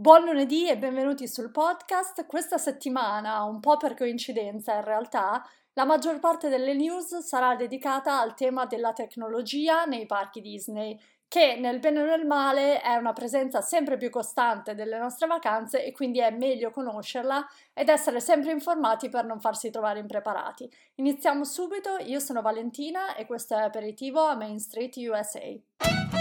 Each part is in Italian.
Buon lunedì e benvenuti sul podcast. Questa settimana, un po' per coincidenza in realtà, la maggior parte delle news sarà dedicata al tema della tecnologia nei parchi Disney, che nel bene o nel male è una presenza sempre più costante delle nostre vacanze e quindi è meglio conoscerla ed essere sempre informati per non farsi trovare impreparati. Iniziamo subito, io sono Valentina e questo è Aperitivo a Main Street USA.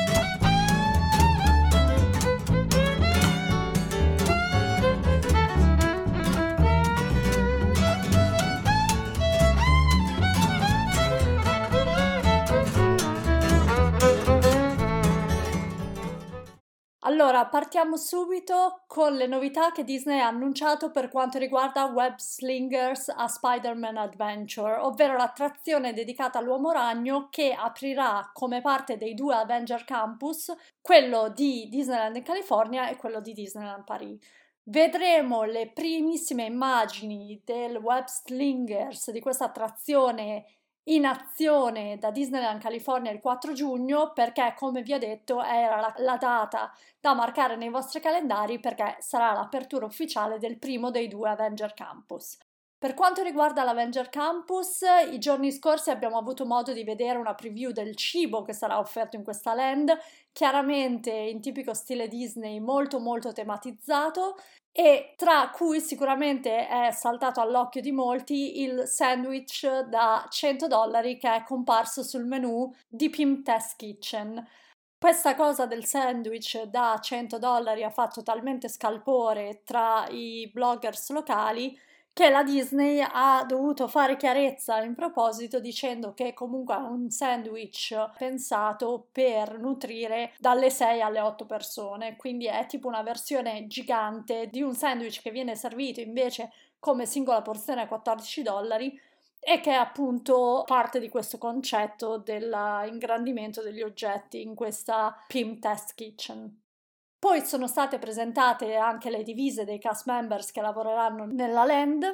Allora, partiamo subito con le novità che Disney ha annunciato per quanto riguarda Web Slingers a Spider-Man Adventure, ovvero l'attrazione dedicata all'uomo ragno che aprirà come parte dei due Avenger Campus, quello di Disneyland in California e quello di Disneyland Paris. Vedremo le primissime immagini del Web Slingers di questa attrazione in azione da Disneyland California il 4 giugno perché come vi ho detto era la, la, data da marcare nei vostri calendari perché sarà l'apertura ufficiale del primo dei due Avenger Campus. Per quanto riguarda l'Avenger Campus, i giorni scorsi abbiamo avuto modo di vedere una preview del cibo che sarà offerto in questa land, chiaramente in tipico stile Disney molto molto tematizzato e tra cui sicuramente è saltato all'occhio di molti il sandwich da 100 dollari che è comparso sul menu di Pim Test Kitchen. Questa cosa del sandwich da 100 dollari ha fatto talmente scalpore tra i bloggers locali che la Disney ha dovuto fare chiarezza in proposito dicendo che comunque è un sandwich pensato per nutrire dalle 6 alle 8 persone, quindi è tipo una versione gigante di un sandwich che viene servito invece come singola porzione a 14 dollari e che è appunto parte di questo concetto dell'ingrandimento degli oggetti in questa PIM Test Kitchen. Poi sono state presentate anche le divise dei cast members che lavoreranno nella land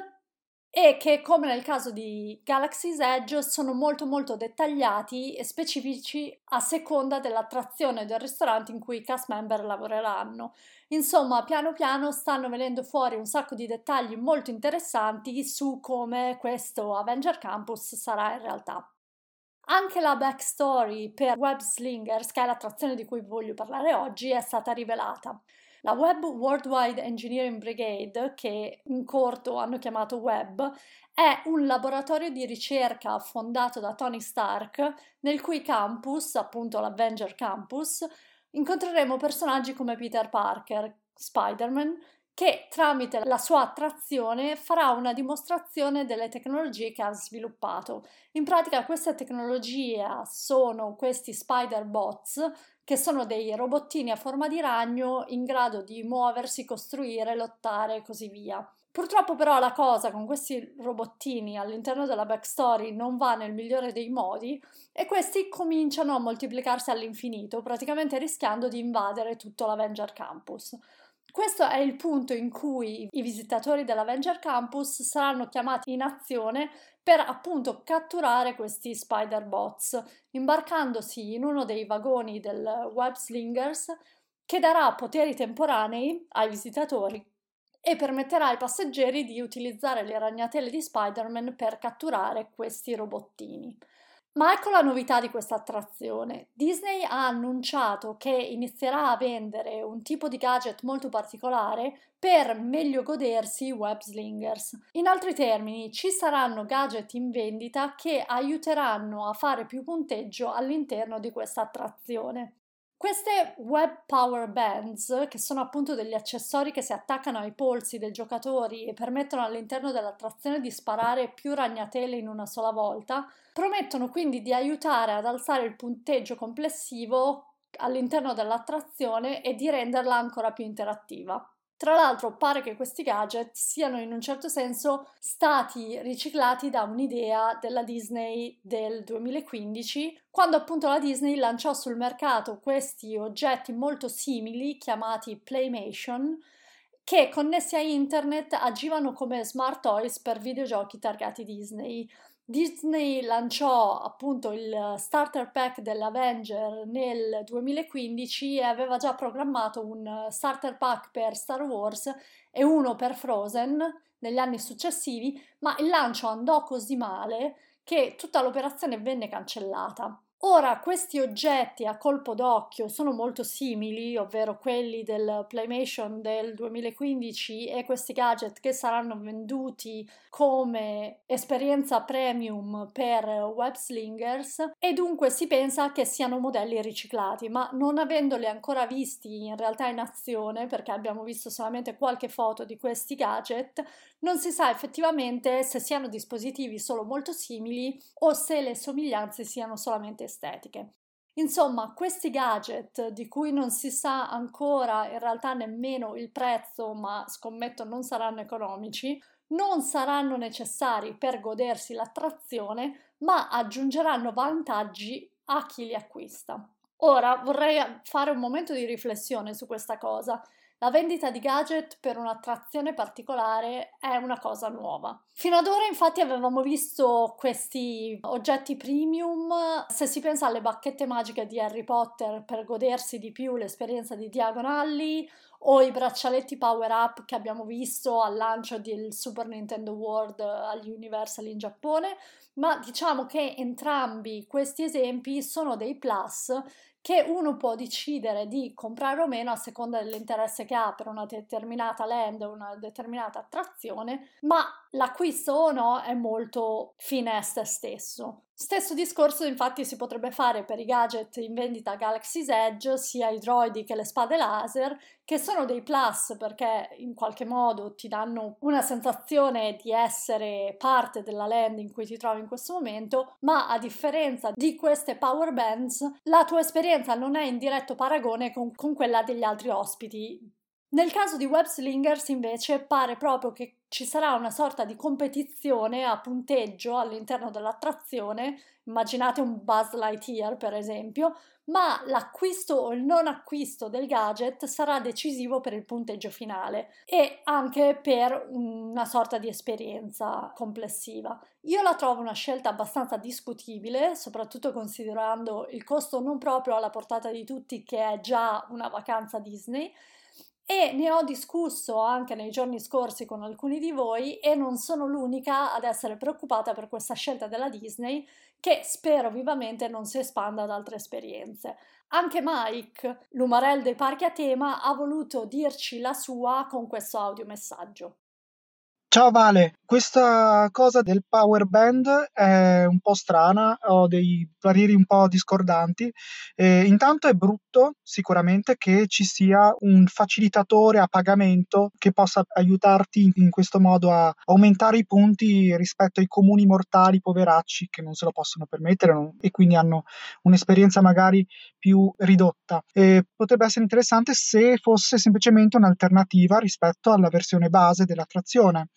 e che come nel caso di Galaxy's Edge sono molto molto dettagliati e specifici a seconda dell'attrazione del ristorante in cui i cast member lavoreranno. Insomma, piano piano stanno venendo fuori un sacco di dettagli molto interessanti su come questo Avenger Campus sarà in realtà. Anche la backstory per Web Slingers, che è l'attrazione di cui voglio parlare oggi, è stata rivelata. La Web Worldwide Engineering Brigade, che in corto hanno chiamato Web, è un laboratorio di ricerca fondato da Tony Stark, nel cui campus, appunto l'Avenger Campus, incontreremo personaggi come Peter Parker, Spider-Man, che tramite la sua attrazione farà una dimostrazione delle tecnologie che ha sviluppato. In pratica queste tecnologie sono questi spider bots che sono dei robottini a forma di ragno in grado di muoversi, costruire, lottare e così via. Purtroppo però la cosa con questi robottini all'interno della backstory non va nel migliore dei modi e questi cominciano a moltiplicarsi all'infinito, praticamente rischiando di invadere tutto l'Avenger Campus. Questo è il punto in cui i visitatori dell'Avenger Campus saranno chiamati in azione per appunto catturare questi spider bots, imbarcandosi in uno dei vagoni del Web Slingers che darà poteri temporanei ai visitatori e permetterà ai passeggeri di utilizzare le ragnatele di Spider-Man per catturare questi robottini. Ma ecco la novità di questa attrazione. Disney ha annunciato che inizierà a vendere un tipo di gadget molto particolare per meglio godersi i web slingers. In altri termini, ci saranno gadget in vendita che aiuteranno a fare più punteggio all'interno di questa attrazione. Queste web power bands, che sono appunto degli accessori che si attaccano ai polsi dei giocatori e permettono all'interno dell'attrazione di sparare più ragnatele in una sola volta, promettono quindi di aiutare ad alzare il punteggio complessivo all'interno dell'attrazione e di renderla ancora più interattiva. Tra l'altro pare che questi gadget siano in un certo senso stati riciclati da un'idea della Disney del 2015, quando appunto la Disney lanciò sul mercato questi oggetti molto simili chiamati Playmation, che connessi a internet agivano come smart toys per videogiochi targati Disney. Disney lanciò appunto il starter pack dell'Avenger nel 2015 e aveva già programmato un starter pack per Star Wars e uno per Frozen negli anni successivi, ma il lancio andò così male che tutta l'operazione venne cancellata. Ora, questi oggetti a colpo d'occhio sono molto simili, ovvero quelli del Playmation del 2015 e questi gadget che saranno venduti come esperienza premium per web slingers. E dunque si pensa che siano modelli riciclati, ma non avendoli ancora visti in realtà in azione, perché abbiamo visto solamente qualche foto di questi gadget, non si sa effettivamente se siano dispositivi solo molto simili o se le somiglianze siano solamente estetiche. Insomma, questi gadget di cui non si sa ancora in realtà nemmeno il prezzo, ma scommetto non saranno economici, non saranno necessari per godersi l'attrazione, ma aggiungeranno vantaggi a chi li acquista. Ora vorrei fare un momento di riflessione su questa cosa la vendita di gadget per un'attrazione particolare è una cosa nuova. Fino ad ora infatti avevamo visto questi oggetti premium, se si pensa alle bacchette magiche di Harry Potter per godersi di più l'esperienza di Diagon Alley o i braccialetti power up che abbiamo visto al lancio del Super Nintendo World agli Universal in Giappone, ma diciamo che entrambi questi esempi sono dei plus che uno può decidere di comprare o meno a seconda dell'interesse che ha per una determinata land o una determinata attrazione, ma l'acquisto o no è molto fine a se stesso. Stesso discorso infatti si potrebbe fare per i gadget in vendita Galaxy's Edge, sia i droidi che le spade laser, che sono dei plus perché in qualche modo ti danno una sensazione di essere parte della land in cui ti trovi in questo momento, ma a differenza di queste power bands, la tua esperienza non è in diretto paragone con, con quella degli altri ospiti nel caso di Web Slingers invece pare proprio che ci sarà una sorta di competizione a punteggio all'interno dell'attrazione, immaginate un Buzz Lightyear per esempio, ma l'acquisto o il non acquisto del gadget sarà decisivo per il punteggio finale e anche per una sorta di esperienza complessiva. Io la trovo una scelta abbastanza discutibile, soprattutto considerando il costo non proprio alla portata di tutti che è già una vacanza Disney e ne ho discusso anche nei giorni scorsi con alcuni di voi e non sono l'unica ad essere preoccupata per questa scelta della Disney che spero vivamente non si espanda ad altre esperienze. Anche Mike, l'umarell dei parchi a tema, ha voluto dirci la sua con questo audiomessaggio. Ciao Vale, questa cosa del power band è un po' strana, ho dei pareri un po' discordanti. Eh, intanto è brutto sicuramente che ci sia un facilitatore a pagamento che possa aiutarti in, in questo modo a aumentare i punti rispetto ai comuni mortali poveracci che non se lo possono permettere non, e quindi hanno un'esperienza magari più ridotta. Eh, potrebbe essere interessante se fosse semplicemente un'alternativa rispetto alla versione base dell'attrazione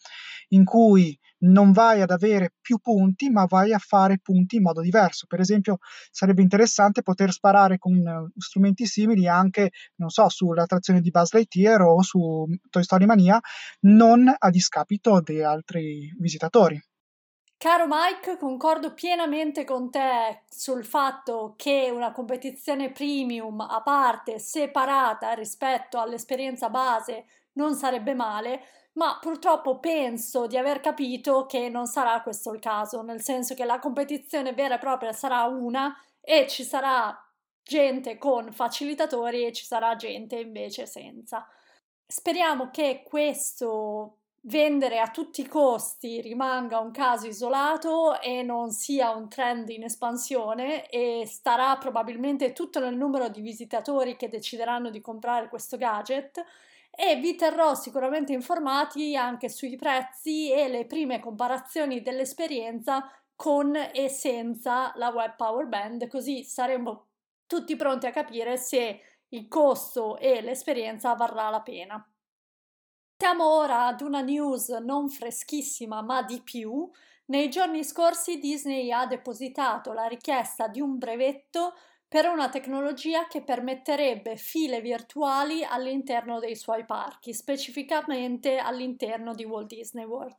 in cui non vai ad avere più punti, ma vai a fare punti in modo diverso. Per esempio, sarebbe interessante poter sparare con uh, strumenti simili anche, non so, sull'attrazione di Buzz Lightyear o su Toy Story Mania, non a discapito di altri visitatori. Caro Mike, concordo pienamente con te sul fatto che una competizione premium a parte, separata rispetto all'esperienza base, non sarebbe male, ma purtroppo penso di aver capito che non sarà questo il caso, nel senso che la competizione vera e propria sarà una e ci sarà gente con facilitatori e ci sarà gente invece senza. Speriamo che questo vendere a tutti i costi rimanga un caso isolato e non sia un trend in espansione e starà probabilmente tutto nel numero di visitatori che decideranno di comprare questo gadget e vi terrò sicuramente informati anche sui prezzi e le prime comparazioni dell'esperienza con e senza la Web Power Band, così saremo tutti pronti a capire se il costo e l'esperienza varrà la pena. Siamo ora ad una news non freschissima ma di più. Nei giorni scorsi Disney ha depositato la richiesta di un brevetto per una tecnologia che permetterebbe file virtuali all'interno dei suoi parchi, specificamente all'interno di Walt Disney World.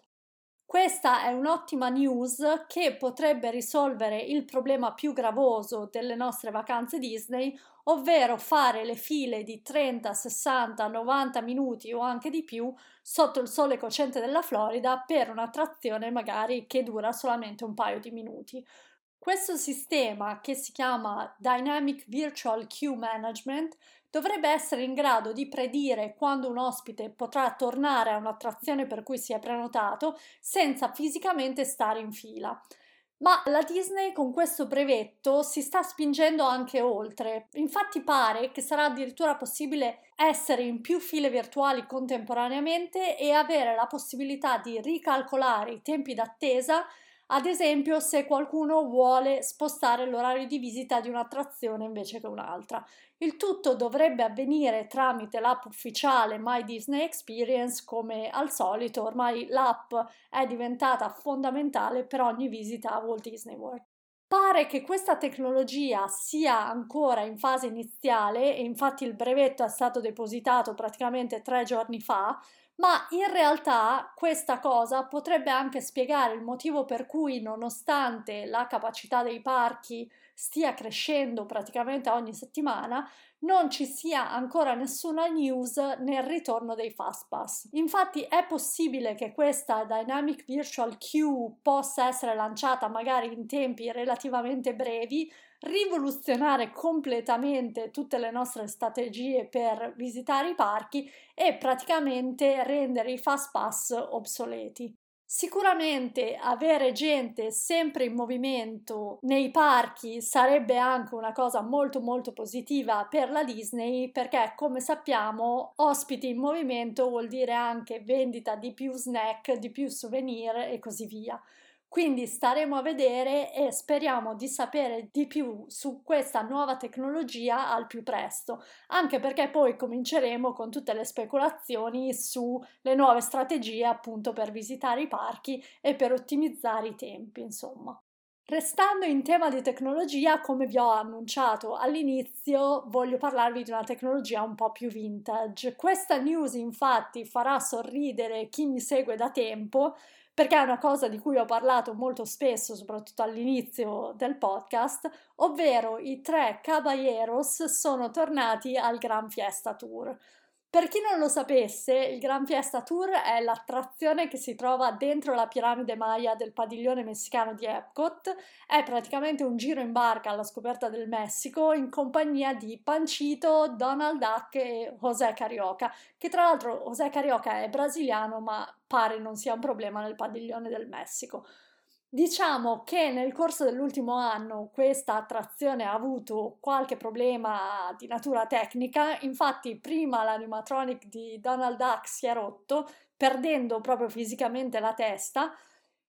Questa è un'ottima news che potrebbe risolvere il problema più gravoso delle nostre vacanze Disney, ovvero fare le file di 30, 60, 90 minuti o anche di più sotto il sole cocente della Florida per un'attrazione magari che dura solamente un paio di minuti. Questo sistema, che si chiama Dynamic Virtual Queue Management, dovrebbe essere in grado di predire quando un ospite potrà tornare a un'attrazione per cui si è prenotato senza fisicamente stare in fila. Ma la Disney con questo brevetto si sta spingendo anche oltre. Infatti pare che sarà addirittura possibile essere in più file virtuali contemporaneamente e avere la possibilità di ricalcolare i tempi d'attesa ad esempio, se qualcuno vuole spostare l'orario di visita di un'attrazione invece che un'altra. Il tutto dovrebbe avvenire tramite l'app ufficiale My Disney Experience, come al solito, ormai l'app è diventata fondamentale per ogni visita a Walt Disney World. Pare che questa tecnologia sia ancora in fase iniziale e infatti il brevetto è stato depositato praticamente tre giorni fa, ma in realtà questa cosa potrebbe anche spiegare il motivo per cui, nonostante la capacità dei parchi stia crescendo praticamente ogni settimana, non ci sia ancora nessuna news nel ritorno dei Fastpass. Infatti è possibile che questa Dynamic Virtual Queue possa essere lanciata magari in tempi relativamente brevi, rivoluzionare completamente tutte le nostre strategie per visitare i parchi e praticamente rendere i fast pass obsoleti. Sicuramente avere gente sempre in movimento nei parchi sarebbe anche una cosa molto molto positiva per la Disney perché come sappiamo ospiti in movimento vuol dire anche vendita di più snack, di più souvenir e così via. Quindi staremo a vedere e speriamo di sapere di più su questa nuova tecnologia al più presto, anche perché poi cominceremo con tutte le speculazioni sulle nuove strategie appunto per visitare i parchi e per ottimizzare i tempi, insomma. Restando in tema di tecnologia, come vi ho annunciato all'inizio, voglio parlarvi di una tecnologia un po' più vintage. Questa news infatti farà sorridere chi mi segue da tempo perché è una cosa di cui ho parlato molto spesso, soprattutto all'inizio del podcast, ovvero i tre Caballeros sono tornati al Gran Fiesta Tour. Per chi non lo sapesse, il Gran Fiesta Tour è l'attrazione che si trova dentro la piramide Maya del padiglione messicano di Epcot. È praticamente un giro in barca alla scoperta del Messico in compagnia di Pancito, Donald Duck e José Carioca, che tra l'altro José Carioca è brasiliano ma pare non sia un problema nel padiglione del Messico. Diciamo che nel corso dell'ultimo anno questa attrazione ha avuto qualche problema di natura tecnica, infatti prima l'animatronic di Donald Duck si è rotto, perdendo proprio fisicamente la testa,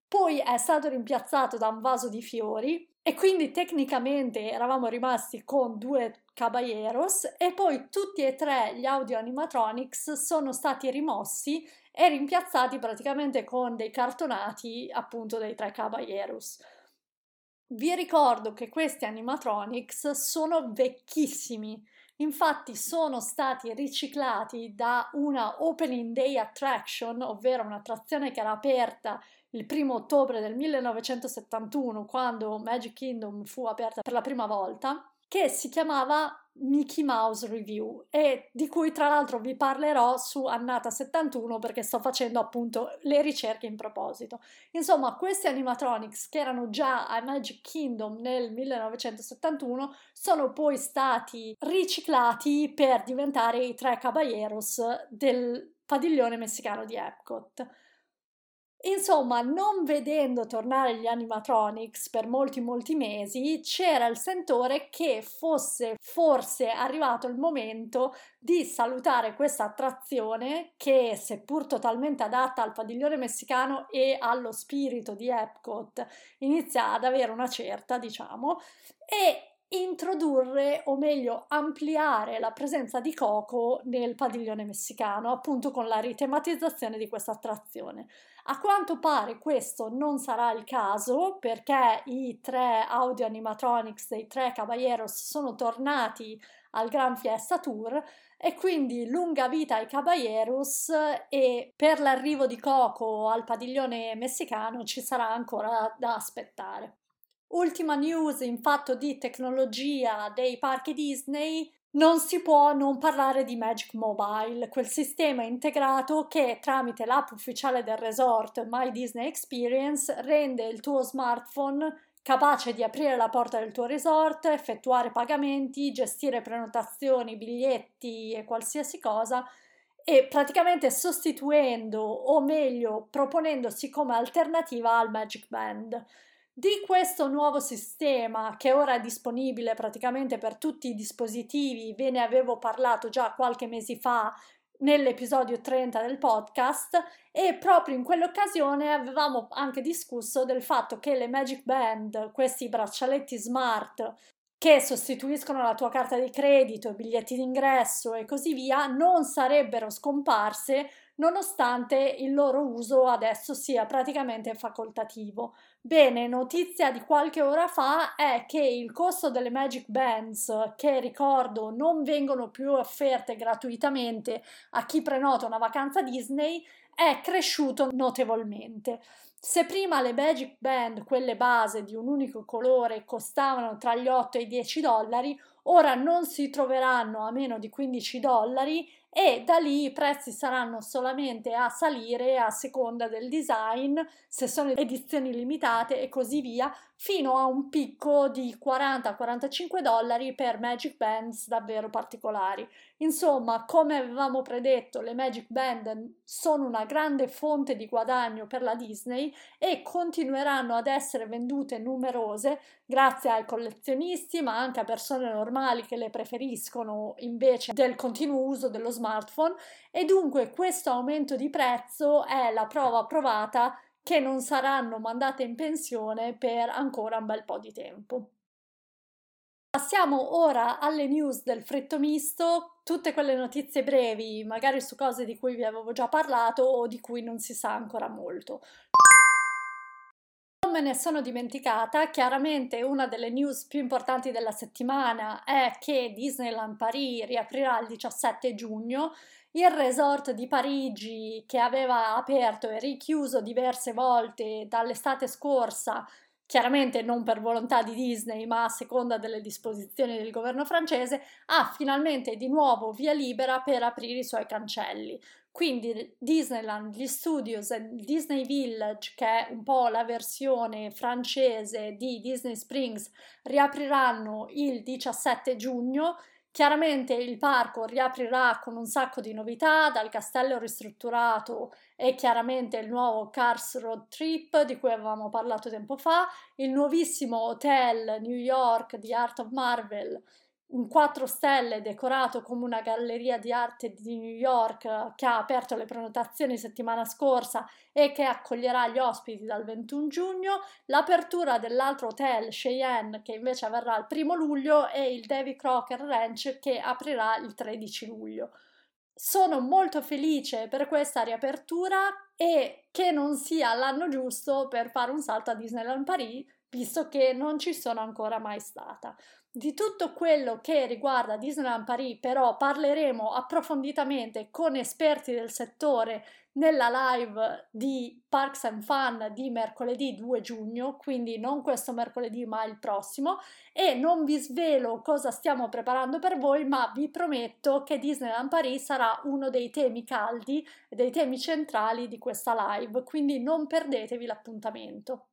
poi è stato rimpiazzato da un vaso di fiori e quindi tecnicamente eravamo rimasti con due caballeros e poi tutti e tre gli audio animatronics sono stati rimossi e rimpiazzati praticamente con dei cartonati appunto dei tre Caballeros. Vi ricordo che questi animatronics sono vecchissimi, infatti sono stati riciclati da una Opening Day Attraction, ovvero un'attrazione che era aperta il primo ottobre del 1971, quando Magic Kingdom fu aperta per la prima volta, che si chiamava Mickey Mouse Review e di cui tra l'altro vi parlerò su Annata 71 perché sto facendo appunto le ricerche in proposito. Insomma, questi animatronics che erano già a Magic Kingdom nel 1971 sono poi stati riciclati per diventare i tre caballeros del padiglione messicano di Epcot. Insomma, non vedendo tornare gli animatronics per molti molti mesi, c'era il sentore che fosse forse arrivato il momento di salutare questa attrazione che, seppur totalmente adatta al padiglione messicano e allo spirito di Epcot, inizia ad avere una certa, diciamo, e introdurre o meglio ampliare la presenza di Coco nel padiglione messicano, appunto con la ritematizzazione di questa attrazione. A quanto pare questo non sarà il caso perché i tre audio animatronics dei tre Caballeros sono tornati al Gran Fiesta Tour e quindi lunga vita ai Caballeros e per l'arrivo di Coco al padiglione messicano ci sarà ancora da aspettare. Ultima news in fatto di tecnologia dei parchi Disney, non si può non parlare di Magic Mobile, quel sistema integrato che tramite l'app ufficiale del resort My Disney Experience rende il tuo smartphone capace di aprire la porta del tuo resort, effettuare pagamenti, gestire prenotazioni, biglietti e qualsiasi cosa e praticamente sostituendo o meglio proponendosi come alternativa al Magic Band. Di questo nuovo sistema che ora è disponibile praticamente per tutti i dispositivi, ve ne avevo parlato già qualche mese fa nell'episodio 30 del podcast e proprio in quell'occasione avevamo anche discusso del fatto che le Magic Band, questi braccialetti smart che sostituiscono la tua carta di credito, biglietti d'ingresso e così via, non sarebbero scomparse nonostante il loro uso adesso sia praticamente facoltativo. Bene, notizia di qualche ora fa è che il costo delle Magic Bands, che ricordo non vengono più offerte gratuitamente a chi prenota una vacanza Disney, è cresciuto notevolmente. Se prima le Magic Band, quelle base di un unico colore, costavano tra gli 8 e i 10 dollari, ora non si troveranno a meno di 15 dollari e da lì i prezzi saranno solamente a salire a seconda del design, se sono edizioni limitate e così via, fino a un picco di 40-45 dollari per Magic Bands davvero particolari. Insomma, come avevamo predetto, le Magic Band sono una grande fonte di guadagno per la Disney e continueranno ad essere vendute numerose grazie ai collezionisti, ma anche a persone normali che le preferiscono invece del continuo uso dello smartphone e dunque questo aumento di prezzo è la prova provata che non saranno mandate in pensione per ancora un bel po' di tempo. Passiamo ora alle news del fritto misto, tutte quelle notizie brevi, magari su cose di cui vi avevo già parlato o di cui non si sa ancora molto. Non me ne sono dimenticata, chiaramente una delle news più importanti della settimana è che Disneyland Paris riaprirà il 17 giugno. Il resort di Parigi che aveva aperto e richiuso diverse volte dall'estate scorsa, chiaramente non per volontà di Disney ma a seconda delle disposizioni del governo francese, ha finalmente di nuovo via libera per aprire i suoi cancelli. Quindi Disneyland, gli studios e Disney Village, che è un po' la versione francese di Disney Springs, riapriranno il 17 giugno Chiaramente il parco riaprirà con un sacco di novità, dal castello ristrutturato e chiaramente il nuovo Cars Road Trip di cui avevamo parlato tempo fa, il nuovissimo hotel New York di Art of Marvel un 4 stelle decorato come una galleria di arte di New York che ha aperto le prenotazioni settimana scorsa e che accoglierà gli ospiti dal 21 giugno, l'apertura dell'altro hotel Cheyenne che invece avverrà il primo luglio e il Davy Crocker Ranch che aprirà il 13 luglio. Sono molto felice per questa riapertura e che non sia l'anno giusto per fare un salto a Disneyland Paris, visto che non ci sono ancora mai stata. Di tutto quello che riguarda Disneyland Paris però parleremo approfonditamente con esperti del settore nella live di Parks and Fun di mercoledì 2 giugno, quindi non questo mercoledì ma il prossimo e non vi svelo cosa stiamo preparando per voi, ma vi prometto che Disneyland Paris sarà uno dei temi caldi, dei temi centrali di questa live, quindi non perdetevi l'appuntamento.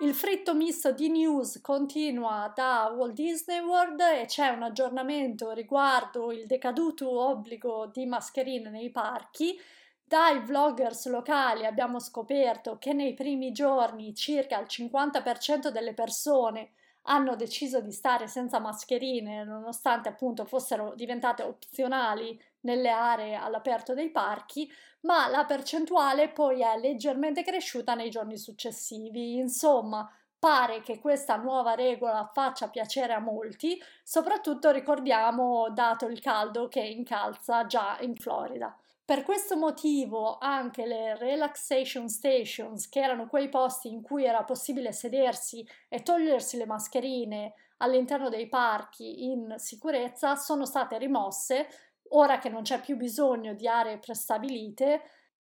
Il fritto misto di news continua da Walt Disney World e c'è un aggiornamento riguardo il decaduto obbligo di mascherine nei parchi. Dai vloggers locali abbiamo scoperto che nei primi giorni circa il 50% delle persone hanno deciso di stare senza mascherine nonostante appunto fossero diventate opzionali nelle aree all'aperto dei parchi, ma la percentuale poi è leggermente cresciuta nei giorni successivi. Insomma, pare che questa nuova regola faccia piacere a molti, soprattutto ricordiamo dato il caldo che incalza già in Florida. Per questo motivo anche le relaxation stations, che erano quei posti in cui era possibile sedersi e togliersi le mascherine all'interno dei parchi in sicurezza, sono state rimosse ora che non c'è più bisogno di aree prestabilite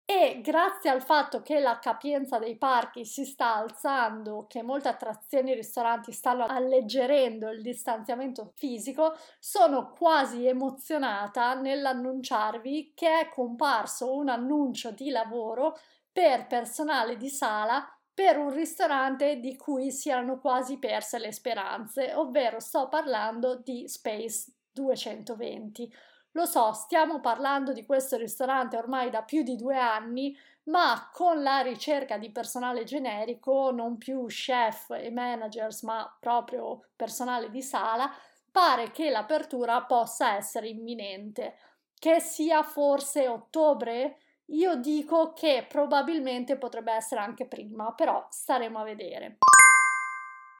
e grazie al fatto che la capienza dei parchi si sta alzando, che molte attrazioni e ristoranti stanno alleggerendo il distanziamento fisico, sono quasi emozionata nell'annunciarvi che è comparso un annuncio di lavoro per personale di sala per un ristorante di cui si erano quasi perse le speranze, ovvero sto parlando di Space 220 lo so, stiamo parlando di questo ristorante ormai da più di due anni, ma con la ricerca di personale generico, non più chef e managers, ma proprio personale di sala, pare che l'apertura possa essere imminente. Che sia forse ottobre? Io dico che probabilmente potrebbe essere anche prima, però staremo a vedere.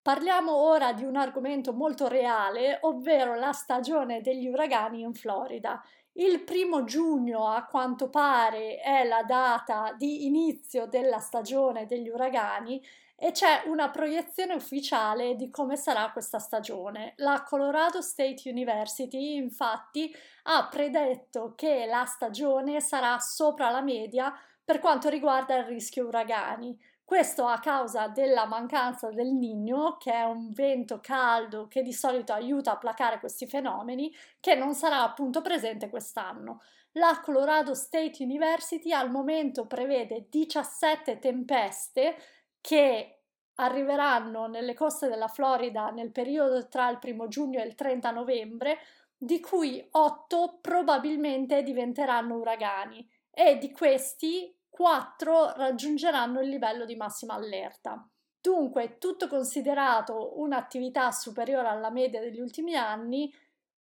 Parliamo ora di un argomento molto reale, ovvero la stagione degli uragani in Florida. Il primo giugno, a quanto pare, è la data di inizio della stagione degli uragani e c'è una proiezione ufficiale di come sarà questa stagione. La Colorado State University, infatti, ha predetto che la stagione sarà sopra la media per quanto riguarda il rischio uragani. Questo a causa della mancanza del Nino, che è un vento caldo che di solito aiuta a placare questi fenomeni, che non sarà appunto presente quest'anno. La Colorado State University al momento prevede 17 tempeste che arriveranno nelle coste della Florida nel periodo tra il primo giugno e il 30 novembre, di cui 8 probabilmente diventeranno uragani e di questi 4 raggiungeranno il livello di massima allerta. Dunque, tutto considerato un'attività superiore alla media degli ultimi anni,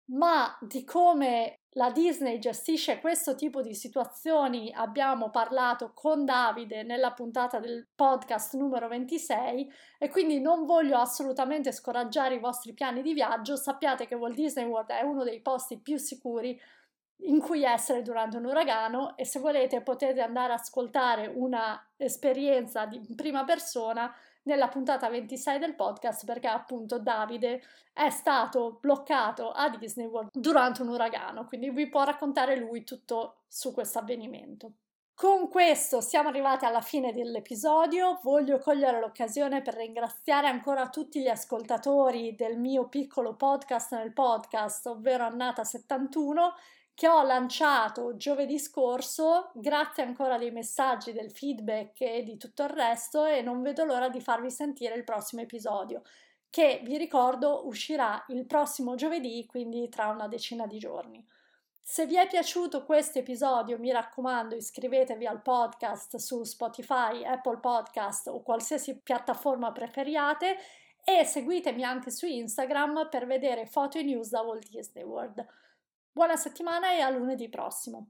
ma di come la Disney gestisce questo tipo di situazioni abbiamo parlato con Davide nella puntata del podcast numero 26 e quindi non voglio assolutamente scoraggiare i vostri piani di viaggio, sappiate che Walt Disney World è uno dei posti più sicuri in cui essere durante un uragano e se volete potete andare ad ascoltare una esperienza di prima persona nella puntata 26 del podcast perché appunto Davide è stato bloccato a Disney World durante un uragano, quindi vi può raccontare lui tutto su questo avvenimento. Con questo siamo arrivati alla fine dell'episodio, voglio cogliere l'occasione per ringraziare ancora tutti gli ascoltatori del mio piccolo podcast nel podcast, ovvero Annata 71 che ho lanciato giovedì scorso, grazie ancora dei messaggi, del feedback e di tutto il resto e non vedo l'ora di farvi sentire il prossimo episodio che vi ricordo uscirà il prossimo giovedì, quindi tra una decina di giorni. Se vi è piaciuto questo episodio, mi raccomando, iscrivetevi al podcast su Spotify, Apple Podcast o qualsiasi piattaforma preferiate e seguitemi anche su Instagram per vedere foto e news da Walt Disney World. Buona settimana e a lunedì prossimo.